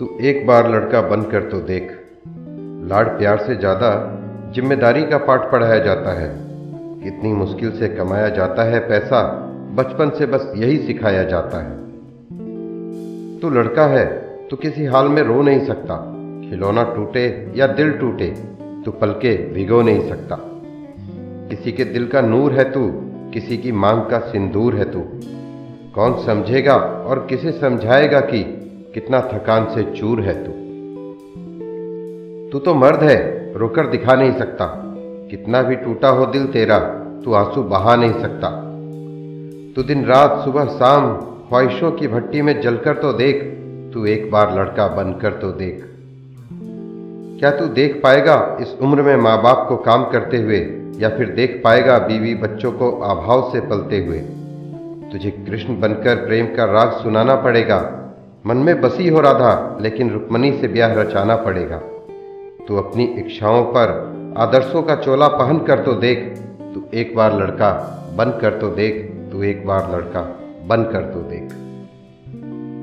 तू एक बार लड़का बनकर तो देख। लाड़ प्यार से ज़्यादा ज़िम्मेदारी का पाठ पढ़ाया जाता है। कितनी मुश्किल से कमाया जाता है पैसा, बचपन से बस यही सिखाया जाता है। तू लड़का है तो किसी हाल में रो नहीं सकता। खिलौना टूटे या दिल टूटे तो पलके भिगो नहीं सकता। किसी के दिल का नूर है तू, किसी की मांग का सिंदूर है तू। कौन समझेगा और किसे समझाएगा कि कितना थकान से चूर है तू। तू तो मर्द है, रोकर दिखा नहीं सकता। कितना भी टूटा हो दिल तेरा, तू आँसू बहा नहीं सकता। तू दिन रात सुबह शाम ख्वाहिशों की भट्टी में जलकर तो देख, तू एक बार लड़का बनकर तो देख। क्या तू देख पाएगा इस उम्र में माँ बाप को काम करते हुए, या फिर देख पाएगा बीवी बच्चों को अभाव से पलते हुए? तुझे कृष्ण बनकर प्रेम का राग सुनाना पड़ेगा। मन में बसी हो राधा, लेकिन रुक्मणी से ब्याह रचाना पड़ेगा। तू अपनी इच्छाओं पर आदर्शों का चोला पहन कर तो देख। तू एक बार लड़का बन कर तो देख। तू एक बार लड़का बन कर तो देख।